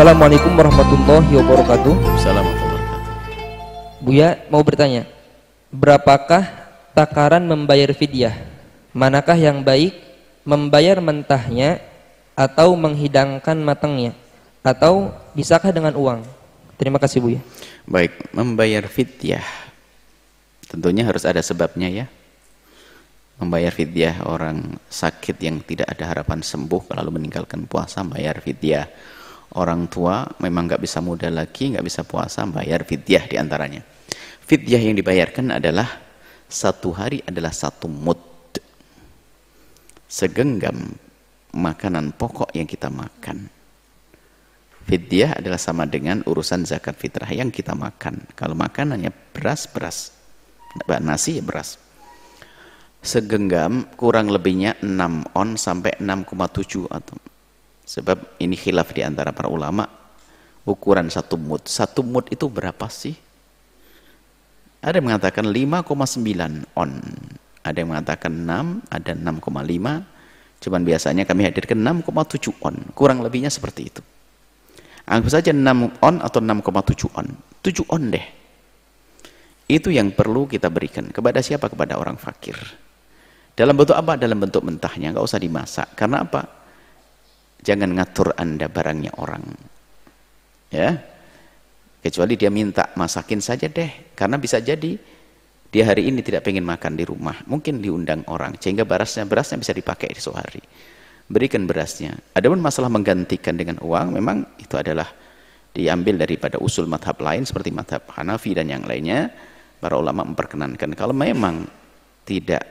Assalamualaikum warahmatullahi wabarakatuh. Assalamualaikum warahmatullahi wabarakatuh. Buya mau bertanya, berapakah takaran membayar fidyah? Manakah yang baik, membayar mentahnya atau menghidangkan matangnya? Atau bisakah dengan uang? Terima kasih Buya. Baik, membayar fidyah. Tentunya harus ada sebabnya ya. Membayar fidyah orang sakit yang tidak ada harapan sembuh lalu meninggalkan puasa bayar fidyah. Orang tua memang nggak bisa muda lagi, nggak bisa puasa, bayar fidyah di antaranya. Fidyah yang dibayarkan adalah satu hari adalah satu mud. Segenggam makanan pokok yang kita makan. Fidyah adalah sama dengan urusan zakat fitrah yang kita makan. Kalau makanannya beras, beras. Nasi ya beras segenggam kurang lebihnya 6 on sampai 6,7 atau sebab ini khilaf di antara para ulama. Ukuran satu mud. Satu mud itu berapa sih? Ada yang mengatakan 5,9 on. Ada yang mengatakan 6 ada 6,5 cuman biasanya kami hadirkan 6,7 on. Kurang lebihnya seperti itu. Anggap saja 6 on atau 6,7 on. 7 on deh. Itu yang perlu kita berikan kepada siapa? Kepada orang fakir. Dalam bentuk apa? Dalam bentuk mentahnya, nggak usah dimasak. Karena apa? Jangan ngatur anda barangnya orang. Ya, kecuali dia minta masakin saja deh. Karena bisa jadi dia hari ini tidak pengen makan di rumah, mungkin diundang orang, sehingga berasnya berasnya bisa dipakai di hari. Berikan berasnya. Adapun masalah menggantikan dengan uang, memang itu adalah diambil daripada usul madhab lain seperti madhab Hanafi dan yang lainnya. Para ulama memperkenankan kalau memang tidak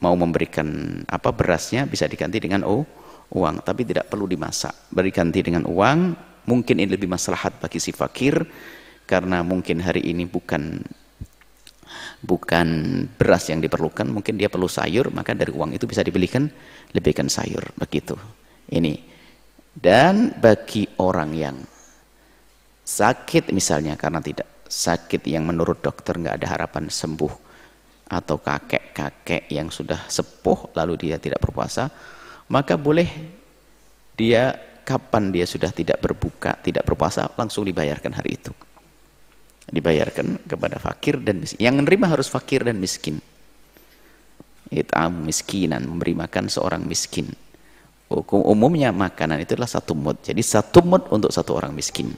mau memberikan apa berasnya bisa diganti dengan oh, uang tapi tidak perlu dimasak. Berganti dengan uang mungkin ini lebih maslahat bagi si fakir karena mungkin hari ini bukan bukan beras yang diperlukan mungkin dia perlu sayur maka dari uang itu bisa dibelikan lebihkan sayur begitu. Ini. Dan bagi orang yang sakit misalnya karena tidak sakit yang menurut dokter nggak ada harapan sembuh atau kakek-kakek yang sudah sepuh lalu dia tidak berpuasa maka boleh dia kapan dia sudah tidak berbuka tidak berpuasa langsung dibayarkan hari itu. Dibayarkan kepada fakir dan miskin. Yang menerima harus fakir dan miskin. It'am miskinan memberi makan seorang miskin. Hukum umumnya makanan itu adalah satu mud jadi satu mud untuk satu orang miskin.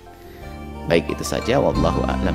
Baik itu saja wallahu a'lam